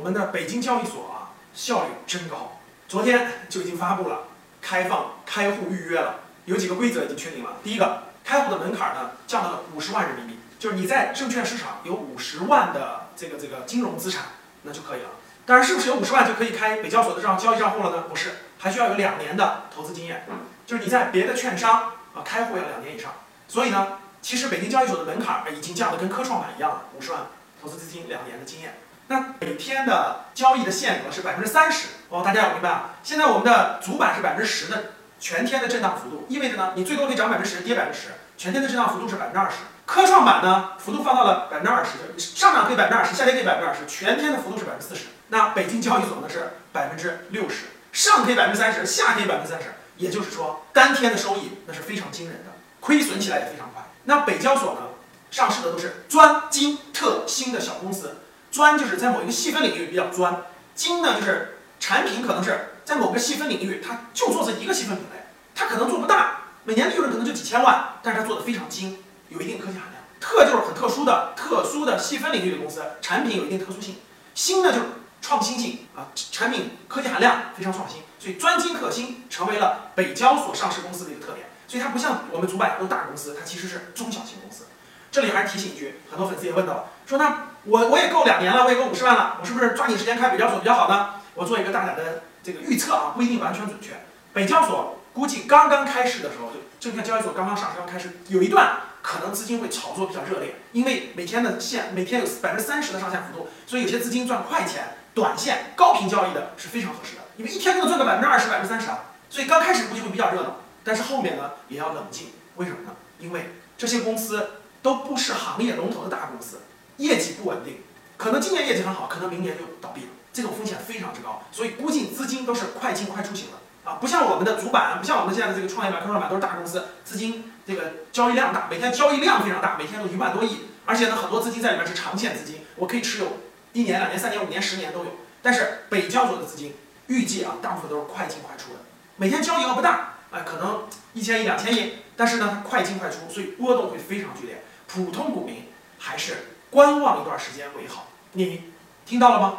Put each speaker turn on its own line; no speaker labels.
我们的北京交易所啊，效率真高。昨天就已经发布了开放开户预约了，有几个规则已经确定了。第一个，开户的门槛呢降到了五十万人民币，就是你在证券市场有五十万的这个这个金融资产，那就可以了。当然，是不是有五十万就可以开北交所的账交易账户了呢？不是，还需要有两年的投资经验，就是你在别的券商啊开户要两年以上。所以呢，其实北京交易所的门槛已经降得跟科创板一样了，五十万投资资金两年的经验。那每天的交易的限额是百分之三十哦，大家要明白啊。现在我们的主板是百分之十的全天的震荡幅度，意味着呢，你最多可以涨百分之十，跌百分之十，全天的震荡幅度是百分之二十。科创板呢，幅度放到了百分之二十，上涨可以百分之二十，下跌可以百分之二十，全天的幅度是百分之四十。那北京交易所呢是百分之六十，上可以百分之三十，下可以百分之三十，也就是说单天的收益那是非常惊人的，亏损起来也非常快。那北交所呢，上市的都是专精特新的小公司。专就是在某一个细分领域比较专，精呢就是产品可能是在某个细分领域，它就做这一个细分品类，它可能做不大，每年利润可能就几千万，但是它做的非常精，有一定科技含量。特就是很特殊的、特殊的细分领域的公司，产品有一定特殊性。新呢就是创新性啊，产品科技含量非常创新，所以专精特新成为了北交所上市公司的一个特点。所以它不像我们主板都大公司，它其实是中小型公司。这里还是提醒一句，很多粉丝也问到了，说那我我也够两年了，我也够五十万了，我是不是抓紧时间开北交所比较好呢？我做一个大胆的这个预测啊，不一定完全准确。北交所估计刚刚开市的时候，就证券交易所刚刚上市刚开始，有一段可能资金会炒作比较热烈，因为每天的线每天有百分之三十的上下幅度，所以有些资金赚快钱，短线高频交易的是非常合适的，因为一天就能赚个百分之二十、百分之三十啊。所以刚开始估计会比较热闹，但是后面呢也要冷静，为什么呢？因为这些公司。都不是行业龙头的大公司，业绩不稳定，可能今年业绩很好，可能明年就倒闭了，这种风险非常之高，所以估计资金都是快进快出型的啊，不像我们的主板，不像我们现在的这个创业板、科创板都是大公司，资金这个交易量大，每天交易量非常大，每天都一万多亿，而且呢很多资金在里面是长线资金，我可以持有一年、两年、三年、五年、十年都有。但是北交所的资金预计啊，大部分都是快进快出的，每天交易额不大，哎，可能一千亿、两千亿，但是呢它快进快出，所以波动会非常剧烈。普通股民还是观望一段时间为好，你听到了吗？